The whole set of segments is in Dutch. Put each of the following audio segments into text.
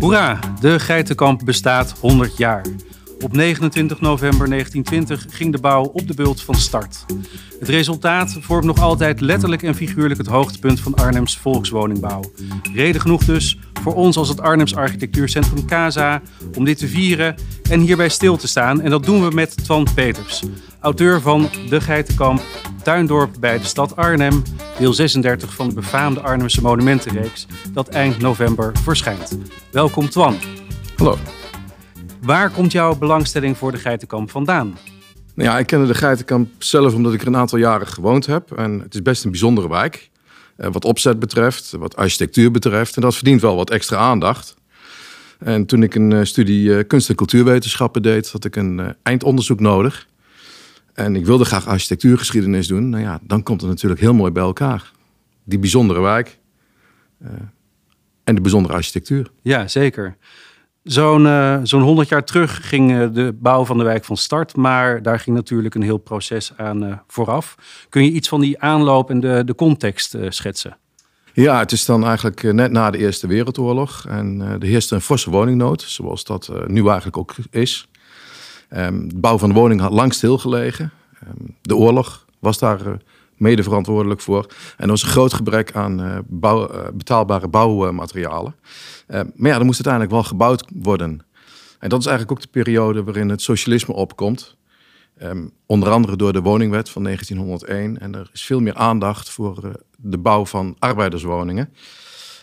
Hoera, de Geitenkamp bestaat 100 jaar. Op 29 november 1920 ging de bouw op de bult van start. Het resultaat vormt nog altijd letterlijk en figuurlijk het hoogtepunt van Arnhems volkswoningbouw. Reden genoeg dus voor ons als het Arnhems Architectuurcentrum CASA om dit te vieren en hierbij stil te staan. En dat doen we met Twan Peters, auteur van De Geitenkamp, Tuindorp bij de stad Arnhem, deel 36 van de befaamde Arnhemse monumentenreeks, dat eind november verschijnt. Welkom Twan. Hallo. Waar komt jouw belangstelling voor de Geitenkamp vandaan? Nou ja, ik kende de Geitenkamp zelf omdat ik er een aantal jaren gewoond heb. En het is best een bijzondere wijk. Eh, wat opzet betreft, wat architectuur betreft. En dat verdient wel wat extra aandacht. En toen ik een uh, studie uh, kunst- en cultuurwetenschappen deed, had ik een eindonderzoek nodig. En ik wilde graag architectuurgeschiedenis doen. Nou ja, dan komt het natuurlijk heel mooi bij elkaar. Die bijzondere wijk en de bijzondere architectuur. Ja, zeker. Zo'n uh, zo'n 100 jaar terug ging uh, de bouw van de wijk van start, maar daar ging natuurlijk een heel proces aan vooraf. Kun je iets van die aanloop en de, de context schetsen? Ja, het is dan eigenlijk net na de Eerste Wereldoorlog en er heerste een forse woningnood, zoals dat nu eigenlijk ook is. Um, de bouw van de woning had lang stilgelegen. Um, de oorlog was daar mede verantwoordelijk voor. En er was een groot gebrek aan bouw, betaalbare bouwmaterialen. Uh, maar ja, er moest uiteindelijk wel gebouwd worden. En dat is eigenlijk ook de periode waarin het socialisme opkomt. Onder andere door de woningwet van 1901. En er is veel meer aandacht voor de bouw van arbeiderswoningen.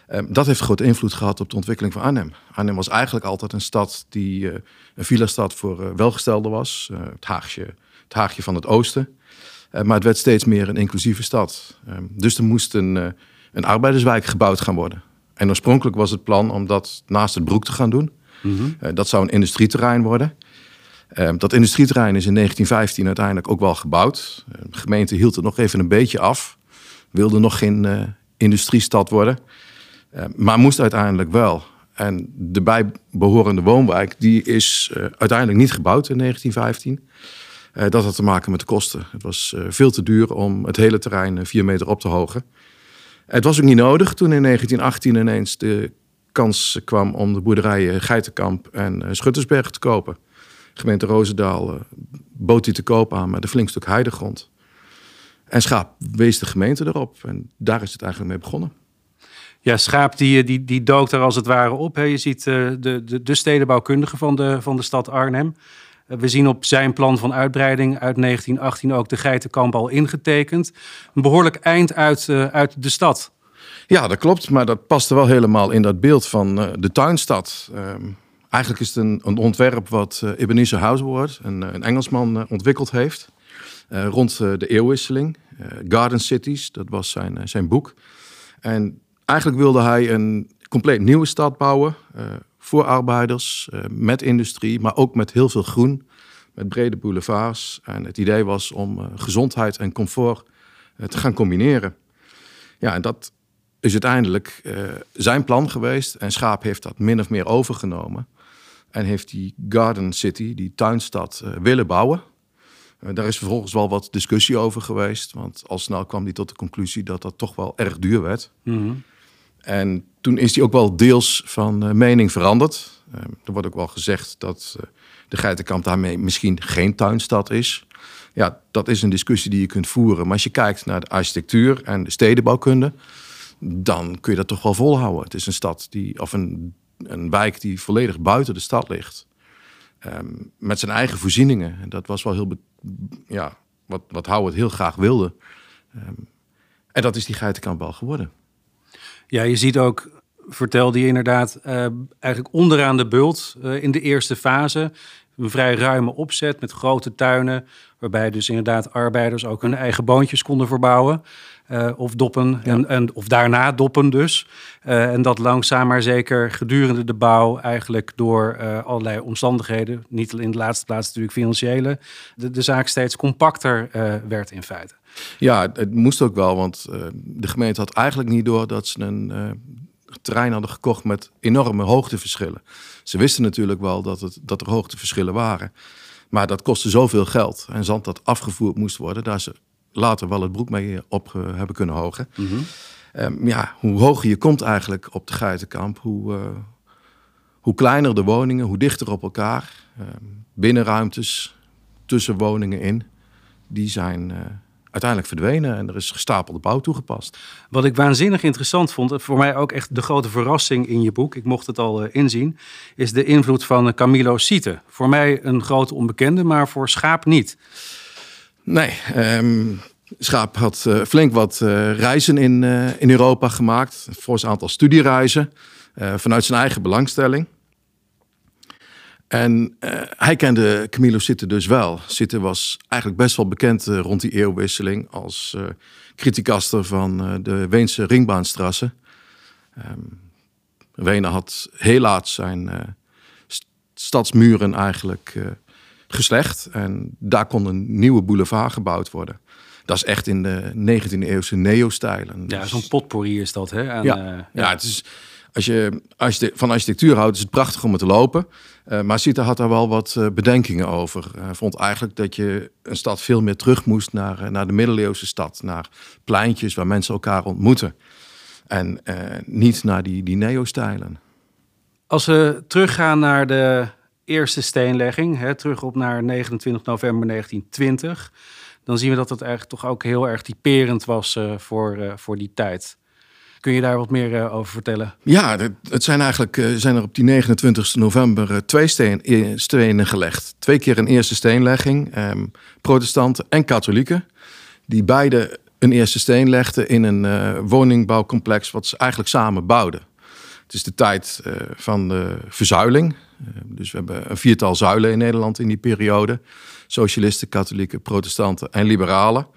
Um, dat heeft grote invloed gehad op de ontwikkeling van Arnhem. Arnhem was eigenlijk altijd een stad die uh, een villa-stad voor welgestelden was. het, Haagje, het Haagje van het Oosten. maar het werd steeds meer een inclusieve stad. Um, dus er moest een, een arbeiderswijk gebouwd gaan worden. En oorspronkelijk was het plan om dat naast het broek te gaan doen. Mm dat zou een industrieterrein worden. Uh, dat industrieterrein is in 1915 uiteindelijk ook wel gebouwd. De gemeente hield het nog even een beetje af. Wilde nog geen industriestad worden. Maar moest uiteindelijk wel. En de bijbehorende woonwijk die is uiteindelijk niet gebouwd in 1915. dat had te maken met de kosten. Het was veel te duur om het hele terrein vier meter op te hogen. Het was ook niet nodig toen in 1918 ineens de kans kwam om de boerderijen Geitenkamp en eh, Schuttersberg te kopen. gemeente Roosendaal bood die te koop aan met een flink stuk heidegrond. En Schaap wees de gemeente erop en daar is het eigenlijk mee begonnen. Ja, Schaap die, die, die dook daar als het ware op. Hè. Je ziet uh, de, de, de stedenbouwkundige van de, van de stad Arnhem. We zien op zijn plan van uitbreiding uit 1918 ook de Geitenkamp al ingetekend. Een behoorlijk eind uit, uit de stad. Ja, dat klopt. Maar dat paste wel helemaal in dat beeld van de tuinstad. Uh, eigenlijk is het een, een ontwerp wat Ebenezer Housewood, een, een Engelsman, ontwikkeld heeft. rond de eeuwwisseling. Garden Cities, dat was zijn, zijn boek. En eigenlijk wilde hij een compleet nieuwe stad bouwen voor arbeiders, uh, met industrie, maar ook met heel veel groen, met brede boulevards. En het idee was om uh, gezondheid en comfort te gaan combineren. Ja, en dat is uiteindelijk zijn plan geweest. En Schaap heeft dat min of meer overgenomen. En heeft die Garden City, die tuinstad, willen bouwen. daar is vervolgens wel wat discussie over geweest. Want al snel kwam hij tot de conclusie dat dat toch wel erg duur werd. Mm. En toen is hij ook wel deels van uh, mening veranderd. Uh, er wordt ook wel gezegd dat uh, de Geitenkamp daarmee misschien geen tuinstad is. Ja, dat is een discussie die je kunt voeren. Maar als je kijkt naar de architectuur en de stedenbouwkunde, dan kun je dat toch wel volhouden. Het is een stad die, of een, een wijk die volledig buiten de stad ligt. Um, met zijn eigen voorzieningen. En dat was wel heel, ja, wat, wat Howard heel graag wilde. Um, en dat is die Geitenkamp wel geworden. Ja, je ziet ook, vertelde je inderdaad, uh, eigenlijk onderaan de bult uh, in de eerste fase. Een vrij ruime opzet met grote tuinen, waarbij dus inderdaad arbeiders ook hun eigen boontjes konden verbouwen. Uh, of doppen, ja. en, en, of daarna doppen dus. en dat langzaam maar zeker gedurende de bouw eigenlijk door allerlei omstandigheden, niet in de laatste plaats natuurlijk financiële, de, de zaak steeds compacter werd in feite. Ja, het moest ook wel, want de gemeente had eigenlijk niet door dat ze een terrein hadden gekocht met enorme hoogteverschillen. Ze wisten natuurlijk wel dat, het, dat er hoogteverschillen waren. Maar dat kostte zoveel geld en zand dat afgevoerd moest worden, daar ze later wel het broek mee op uh, hebben kunnen hogen. Mm -hmm. um, ja, hoe hoger je komt eigenlijk op de Geitenkamp, hoe, hoe kleiner de woningen, hoe dichter op elkaar. Uh, binnenruimtes tussen woningen in, die zijn uh, uiteindelijk verdwenen en er is gestapelde bouw toegepast. Wat ik waanzinnig interessant vond, voor mij ook echt de grote verrassing in je boek, ik mocht het al uh, inzien, is de invloed van Camilo Siete. Voor mij een grote onbekende, maar voor Schaap niet. Nee, um, Schaap had uh, flink wat reizen in, in Europa gemaakt, voor zijn aantal studiereizen, vanuit zijn eigen belangstelling. En uh, hij kende Camilo Sitte dus wel. Sitte was eigenlijk best wel bekend uh, rond die eeuwwisseling als uh, criticaster van de Weense ringbaanstrassen. Um, Wenen had heel laat zijn stadsmuren eigenlijk geslecht. En daar kon een nieuwe boulevard gebouwd worden. Dat is echt in de 19e eeuwse neo-stijl. Ja, dus zo'n potpourri is dat, hè? Aan, ja. ja. ja, het is als je, van architectuur houdt, is het prachtig om het te lopen. Uh, maar Sita had daar wel wat uh, bedenkingen over. Hij vond eigenlijk dat je een stad veel meer terug moest naar, eh, naar de middeleeuwse stad. Naar pleintjes waar mensen elkaar ontmoeten. En niet naar die, die neo-stijlen. Als we teruggaan naar de eerste steenlegging, hè, terug op naar 29 november 1920, dan zien we dat het eigenlijk toch ook heel erg typerend was voor, voor die tijd. Kun je daar wat meer uh, over vertellen? Ja, het zijn eigenlijk uh, zijn er op die 29 november uh, twee steen, stenen gelegd. Twee keer een eerste steenlegging, um, protestanten en katholieken. Die beide een eerste steen legden in een woningbouwcomplex wat ze eigenlijk samen bouwden. Het is de tijd van de verzuiling. dus we hebben een viertal zuilen in Nederland in die periode. Socialisten, katholieken, protestanten en liberalen.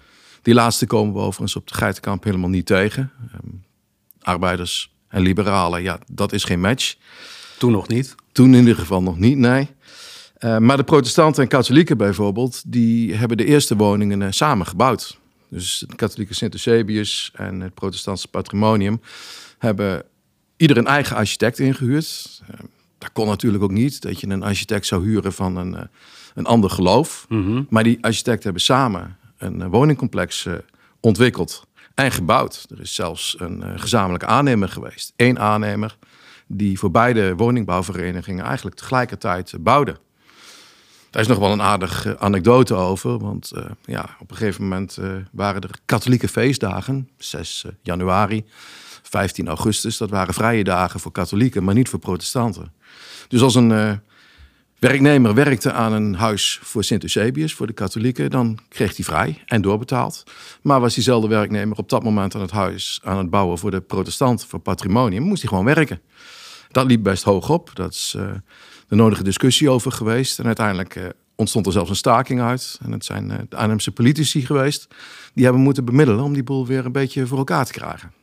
Die laatste komen we overigens op de Geitenkamp helemaal niet tegen. Arbeiders en liberalen, ja, dat is geen match. Toen nog niet? Toen in ieder geval nog niet, nee. Uh, maar de protestanten en katholieken bijvoorbeeld, die hebben de eerste woningen uh, samen gebouwd. Dus de katholieke Sint-Eusebius en het protestantse patrimonium hebben ieder een eigen architect ingehuurd. Uh, dat kon natuurlijk ook niet, dat je een architect zou huren van een, een ander geloof. Mm -hmm. Maar die architecten hebben samen een woningcomplex ontwikkeld en gebouwd. Er is zelfs een uh, gezamenlijke aannemer geweest. Eén aannemer die voor beide woningbouwverenigingen eigenlijk tegelijkertijd uh, bouwde. Daar is nog wel een aardige uh, anekdote over. Want ja, op een gegeven moment waren er katholieke feestdagen. 6 januari, 15 augustus. Dat waren vrije dagen voor katholieken, maar niet voor protestanten. Dus als een werknemer werkte aan een huis voor Sint-Eusebius, voor de katholieken, dan kreeg hij vrij en doorbetaald. Maar was diezelfde werknemer op dat moment aan het huis aan het bouwen voor de protestanten, voor patrimonium, moest hij gewoon werken. Dat liep best hoog op. Dat is uh, de nodige discussie over geweest. En uiteindelijk uh, ontstond er zelfs een staking uit. En het zijn uh, de Arnhemse politici geweest. Die hebben moeten bemiddelen om die boel weer een beetje voor elkaar te krijgen.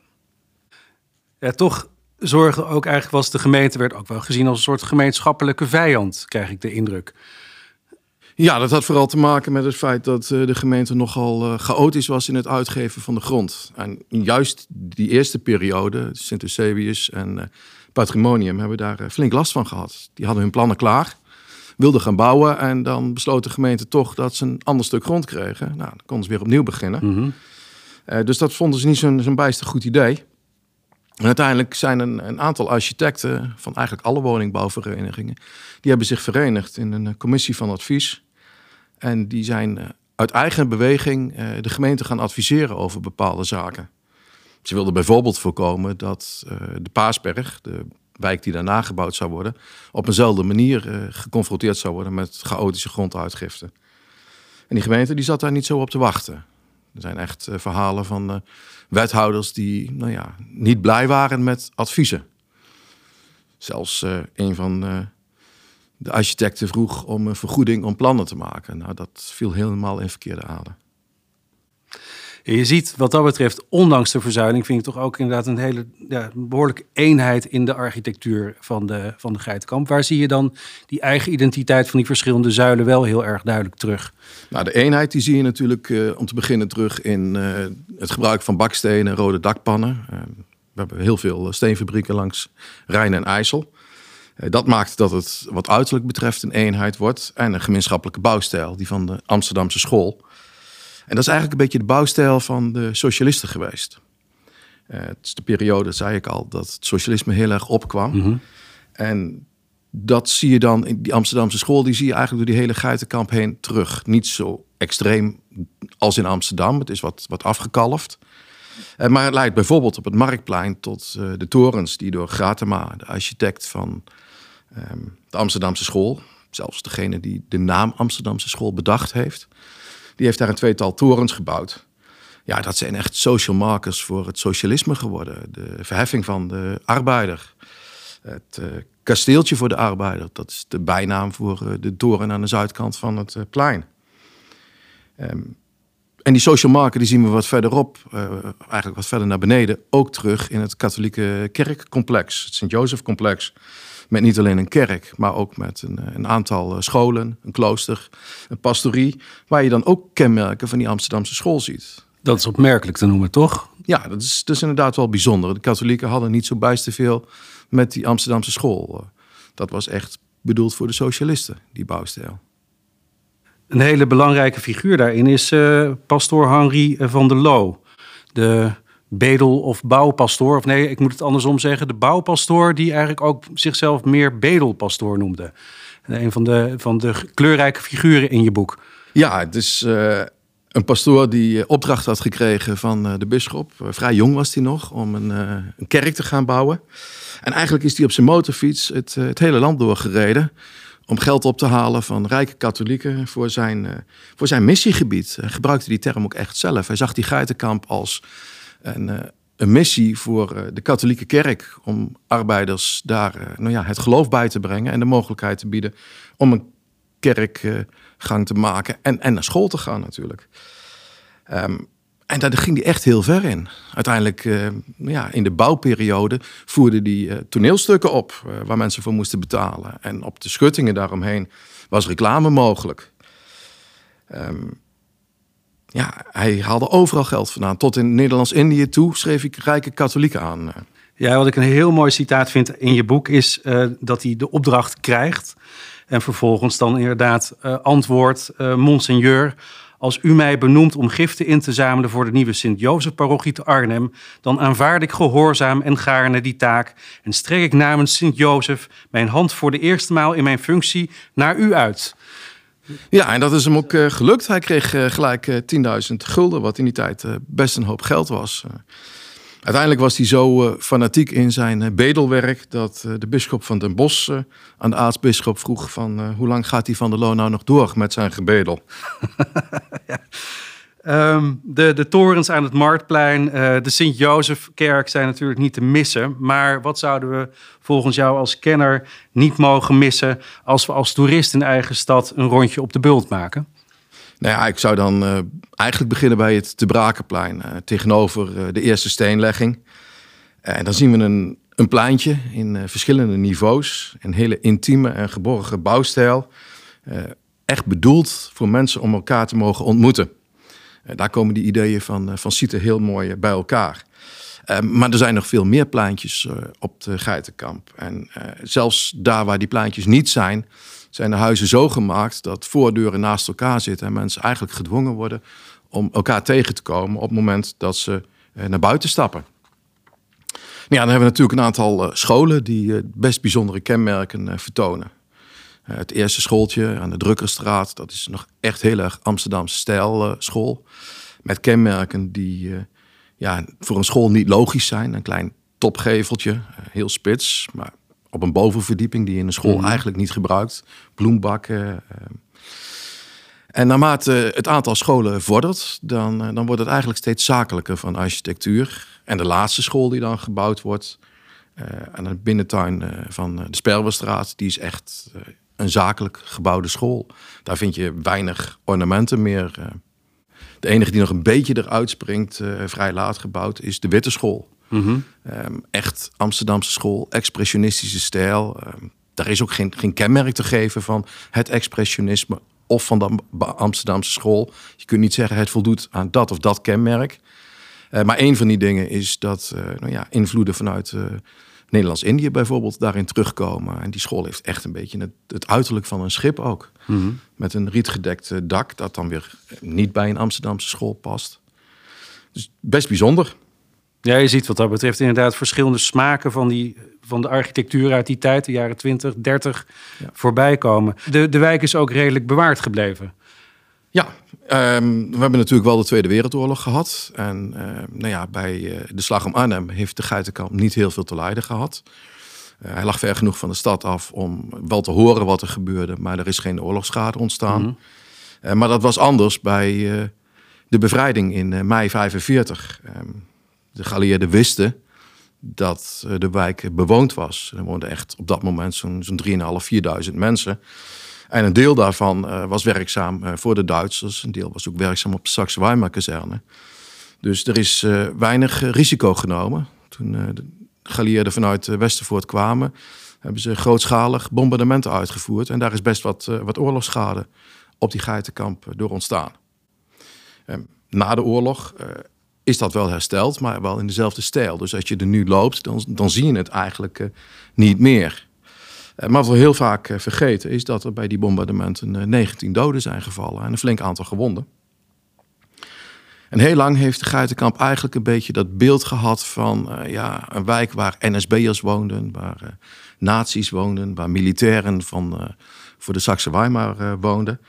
Ja, toch zorgde ook eigenlijk was de gemeente werd ook wel gezien als een soort gemeenschappelijke vijand, krijg ik de indruk. Ja, dat had vooral te maken met het feit dat uh, de gemeente nogal uh, chaotisch was in het uitgeven van de grond. En juist die eerste periode, Sint-Eusebius en uh, Patrimonium, hebben daar flink last van gehad. Die hadden hun plannen klaar, wilden gaan bouwen en dan besloot de gemeente toch dat ze een ander stuk grond kregen. Nou, dan konden ze weer opnieuw beginnen. Mm -hmm. dus dat vonden ze niet zo'n zo bijster goed idee. En uiteindelijk zijn een, een, aantal architecten van eigenlijk alle woningbouwverenigingen, die hebben zich verenigd in een commissie van advies. En die zijn eh, uit eigen beweging eh, de gemeente gaan adviseren over bepaalde zaken. Ze wilden bijvoorbeeld voorkomen dat eh, de Paasberg, de wijk die daarna gebouwd zou worden, op eenzelfde manier geconfronteerd zou worden met chaotische gronduitgifte. En die gemeente die zat daar niet zo op te wachten. Er zijn echt verhalen van wethouders die nou ja, niet blij waren met adviezen. Zelfs uh, een van de architecten vroeg om een vergoeding om plannen te maken. Nou, dat viel helemaal in verkeerde aarde. Je ziet wat dat betreft, ondanks de verzuiling, vind ik toch ook inderdaad een hele ja, behoorlijke eenheid in de architectuur van de, van de Geitenkamp. Waar zie je dan die eigen identiteit van die verschillende zuilen wel heel erg duidelijk terug? Nou, de eenheid die zie je natuurlijk uh, om te beginnen terug in uh, het gebruik van bakstenen en rode dakpannen. Uh, we hebben heel veel steenfabrieken langs Rijn en IJssel. dat maakt dat het wat uiterlijk betreft een eenheid wordt en een gemeenschappelijke bouwstijl, die van de Amsterdamse school. En dat is eigenlijk een beetje de bouwstijl van de socialisten geweest. Uh, het is de periode, dat zei ik al, dat het socialisme heel erg opkwam. Mhm. En dat zie je dan in die Amsterdamse school, die zie je eigenlijk door die hele geitenkamp heen terug. Niet zo extreem als in Amsterdam, het is wat, wat afgekalfd. Eh, maar het leidt bijvoorbeeld op het Marktplein tot uh, de torens die door Gratema, de architect van um, de Amsterdamse school, zelfs degene die de naam Amsterdamse school bedacht heeft, die heeft daar een tweetal torens gebouwd. Ja, dat zijn echt social markers voor het socialisme geworden. De verheffing van de arbeider. Het uh, kasteeltje voor de arbeider. Dat is de bijnaam voor uh, de toren aan de zuidkant van het uh, plein. Um, en die social marker die zien we wat verderop, eigenlijk wat verder naar beneden, ook terug in het katholieke kerkcomplex, het Sint-Jozef-complex. Met niet alleen een kerk, maar ook met een, een, aantal scholen, een klooster, een pastorie, waar je dan ook kenmerken van die Amsterdamse school ziet. Dat is opmerkelijk te noemen, toch? Ja, dat is, dat is inderdaad wel bijzonder. De katholieken hadden niet zo bijster veel met die Amsterdamse school. Dat was echt bedoeld voor de socialisten, die bouwstijl. Een hele belangrijke figuur daarin is uh, pastoor Henri van der Loo. De bedel- of bouwpastoor. Of nee, ik moet het andersom zeggen. De bouwpastoor die eigenlijk ook zichzelf meer bedelpastoor noemde. Een van de, van de kleurrijke figuren in je boek. Ja, het is uh, een pastoor die eh, opdracht had gekregen van uh, de bisschop. vrij jong was hij nog, om een, een, kerk te gaan bouwen. En eigenlijk is hij op zijn motorfiets het, het hele land doorgereden om geld op te halen van rijke katholieken voor zijn, voor zijn missiegebied. Hij gebruikte die term ook echt zelf. Hij zag die geitenkamp als een, uh, een missie voor uh, de katholieke kerk om arbeiders daar uh, nou ja, het geloof bij te brengen en de mogelijkheid te bieden om een kerkgang te maken en, en naar school te gaan natuurlijk. Um, en daar ging hij echt heel ver in. Uiteindelijk, nou ja, in de bouwperiode voerde hij toneelstukken op waar mensen voor moesten betalen. En op de schuttingen daaromheen was reclame mogelijk. Um, ja, hij haalde overal geld vandaan. Tot in Nederlands-Indië toe schreef ik rijke katholieken aan. Ja, wat ik een heel mooi citaat vind in je boek is uh, dat hij de opdracht krijgt. En vervolgens dan inderdaad uh, antwoordt, uh, monseigneur, als u mij benoemt om giften in te zamelen voor de nieuwe Sint-Jozef-parochie te Arnhem, dan aanvaard ik gehoorzaam en gaarne die taak en strek ik namens Sint-Jozef mijn hand voor de eerste maal in mijn functie naar u uit. Ja, en dat is hem ook uh, gelukt. Hij kreeg uh, gelijk uh, 10.000 gulden, wat in die tijd best een hoop geld was. uiteindelijk was hij zo fanatiek in zijn bedelwerk dat de bisschop van Den Bosch aan de aartsbisschop vroeg van hoe lang gaat hij van de Loon nou nog door met zijn gebedel? ja. Um, de, de torens aan het Marktplein, uh, de Sint-Jozefkerk zijn natuurlijk niet te missen. Maar wat zouden we volgens jou als kenner niet mogen missen als we als toerist in eigen stad een rondje op de bult maken? Nou ja, ik zou dan uh, eigenlijk beginnen bij het Te Brakenplein, uh, tegenover de eerste steenlegging. En dan zien we een, een pleintje in verschillende niveaus, een hele intieme en geborgen bouwstijl. echt bedoeld voor mensen om elkaar te mogen ontmoeten. Eh, daar komen die ideeën van, eh, van Siete heel mooi eh, bij elkaar. maar er zijn nog veel meer plaatjes op de Geitenkamp. En zelfs daar waar die plaatjes niet zijn, zijn de huizen zo gemaakt dat voordeuren naast elkaar zitten en mensen eigenlijk gedwongen worden om elkaar tegen te komen op het moment dat ze naar buiten stappen. Ja, dan hebben we natuurlijk een aantal scholen die best bijzondere kenmerken vertonen. Eh, het eerste schooltje aan de Drukkerstraat, dat is nog echt heel erg Amsterdamse stijl uh, school. Met kenmerken die uh, ja, voor een school niet logisch zijn. Een klein topgeveltje, heel spits, maar op een bovenverdieping die je in een school mhm. eigenlijk niet gebruikt. Bloembakken. En naarmate het aantal scholen vordert, dan, dan wordt het eigenlijk steeds zakelijker van architectuur. En de laatste school die dan gebouwd wordt, aan de binnentuin van de Sperwerstraat, die is echt een zakelijk gebouwde school. Daar vind je weinig ornamenten meer. Eh. De enige die nog een beetje eruit springt, uh, vrij laat gebouwd, is de Witte School. Mm echt Amsterdamse school, expressionistische stijl. Um, daar is ook geen, geen kenmerk te geven van het expressionisme of van de Amsterdamse school. Je kunt niet zeggen het voldoet aan dat of dat kenmerk. Uh, maar een van die dingen is dat nou ja, invloeden vanuit Nederlands-Indië bijvoorbeeld daarin terugkomen. En die school heeft echt een beetje het, het uiterlijk van een schip ook. Mhm. Met een rietgedekt dak dat dan weer niet bij een Amsterdamse school past. Dus best bijzonder. Ja, je ziet wat dat betreft inderdaad verschillende smaken van, die, van de architectuur uit die tijd, de jaren 20, 30, ja. voorbij komen. De, de wijk is ook redelijk bewaard gebleven. Ja, ehm, we hebben natuurlijk wel de Tweede Wereldoorlog gehad. En uh, nou ja, bij uh, de slag om Arnhem heeft de Geitenkamp niet heel veel te lijden gehad. Uh, hij lag ver genoeg van de stad af om wel te horen wat er gebeurde, maar er is geen oorlogsschade ontstaan. Mm -hmm. maar dat was anders bij de bevrijding in mei 45. Ehm, de geallieerden wisten dat de wijk bewoond was. Er woonden echt op dat moment zo'n zo 3.500, 4.000 mensen. En een deel daarvan uh, was werkzaam uh, voor de Duitsers. Een deel was ook werkzaam op de Saxe-Weimar-kazerne. Dus er is uh, weinig risico genomen. Toen de geallieerden vanuit Westervoort kwamen... hebben ze grootschalig bombardementen uitgevoerd. En daar is best wat, wat oorlogsschade op die geitenkamp door ontstaan. Na de oorlog is dat wel hersteld, maar wel in dezelfde stijl. Dus als je er nu loopt, dan, dan zie je het eigenlijk niet meer... Eh, maar wat we heel vaak eh, vergeten is dat er bij die bombardementen 19 eh, doden zijn gevallen en een flink aantal gewonden. En heel lang heeft de Geitenkamp eigenlijk een beetje dat beeld gehad van ja, een wijk waar NSB'ers woonden, waar uh, nazi's woonden, waar militairen van, voor de Saxe Weimar woonden.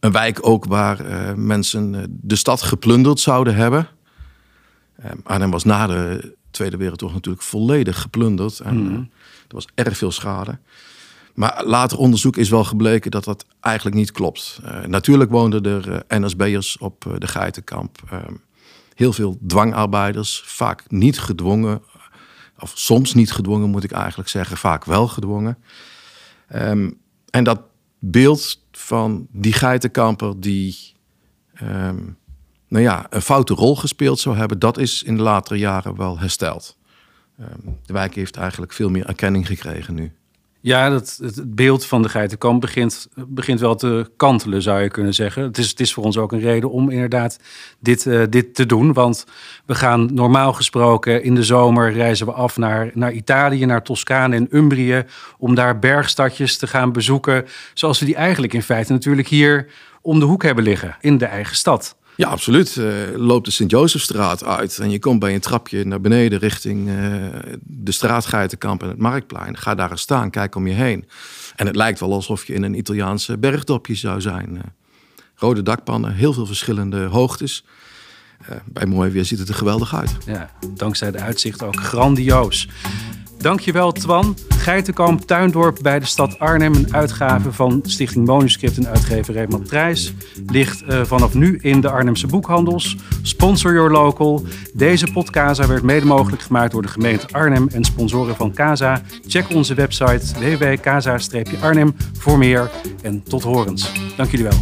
een wijk ook waar mensen de stad geplunderd zouden hebben. Arnhem was na de Tweede Wereldoorlog natuurlijk volledig geplunderd. En mhm. Er was erg veel schade. Maar later onderzoek is wel gebleken dat dat eigenlijk niet klopt. Uh, natuurlijk woonden er uh, eh, NSB'ers op uh, de Geitenkamp. Ehm, heel veel dwangarbeiders, vaak niet gedwongen. Of soms niet gedwongen moet ik eigenlijk zeggen, vaak wel gedwongen. Um, en dat beeld van die geitenkamper die um, nou ja, een foute rol gespeeld zou hebben, dat is in de latere jaren wel hersteld. Ehm, de wijk heeft eigenlijk veel meer erkenning gekregen nu. Ja, dat, het beeld van de geitenkamp begint, begint wel te kantelen, zou je kunnen zeggen. Het is, het is voor ons ook een reden om inderdaad dit, uh, dit te doen. Want we gaan normaal gesproken in de zomer reizen we af naar, naar Italië, naar Toscane en Umbrië. Om daar bergstadjes te gaan bezoeken. Zoals we die eigenlijk in feite natuurlijk hier om de hoek hebben liggen, in de eigen stad. Ja, absoluut. Uh, loopt de Sint-Josefstraat uit en je komt bij een trapje naar beneden richting uh, de straatgeitenkamp en het Marktplein. Ga daar eens staan, kijk om je heen. En het lijkt wel alsof je in een Italiaanse bergdopje zou zijn. Uh, rode dakpannen, heel veel verschillende hoogtes. bij mooi weer ziet het er geweldig uit. Ja, dankzij de uitzicht ook grandioos. Dankjewel Twan. Geitenkamp Tuindorp bij de stad Arnhem. Een uitgave van Stichting Manuscript en uitgeverij Matrijs. Ligt uh, vanaf nu in de Arnhemse boekhandels. Sponsor Your Local. Deze podcast werd mede mogelijk gemaakt door de gemeente Arnhem en sponsoren van Casa. Check onze website www.casa-arnhem voor meer. En tot horens. Dank jullie wel.